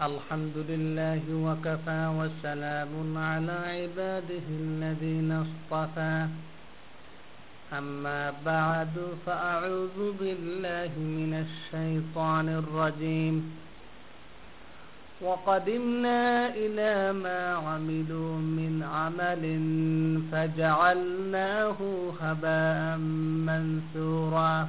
الحمد لله وكفى وسلام على عباده الذين اصطفى. أما بعد فأعوذ بالله من الشيطان الرجيم. وقدمنا إلى ما عملوا من عمل فجعلناه هباء منثورا.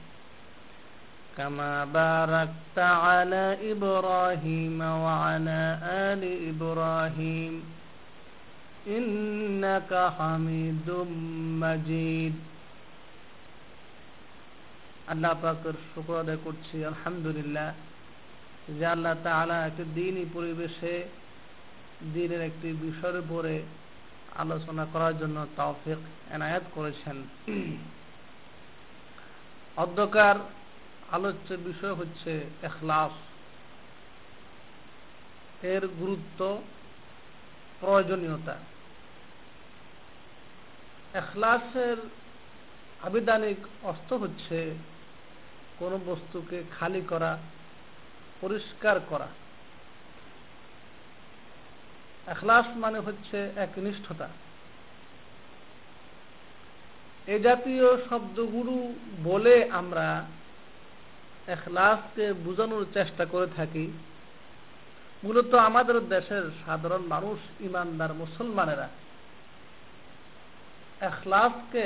كما باركت على إبراهيم وعلى آل إبراهيم إنك حميد مجيد আল্লাহ পাকের শুক্র আদায় করছি আলহামদুলিল্লাহ যে আল্লাহ তাআলা একটি দিনই পরিবেশে দিনের একটি বিষয়ের উপরে আলোচনা করার জন্য তৌফিক এনায়াত করেছেন অধ্যকার আলোচ্য বিষয় হচ্ছে এখলাস। এর গুরুত্ব প্রয়োজনীয়তা। এখলাসের আবিধানিক অস্ত হচ্ছে কোন বস্তুকে খালি করা, পরিষ্কার করা। এখলাস মানে হচ্ছে একনিষ্ঠতা। এ জাতীয় শব্দগুলো বলে আমরা এখলাসকে বোঝানোর চেষ্টা করে থাকি। মূলত আমাদের দেশের সাধারণ মানুষ ইমানদার মুসলমানেরা এখলাসকে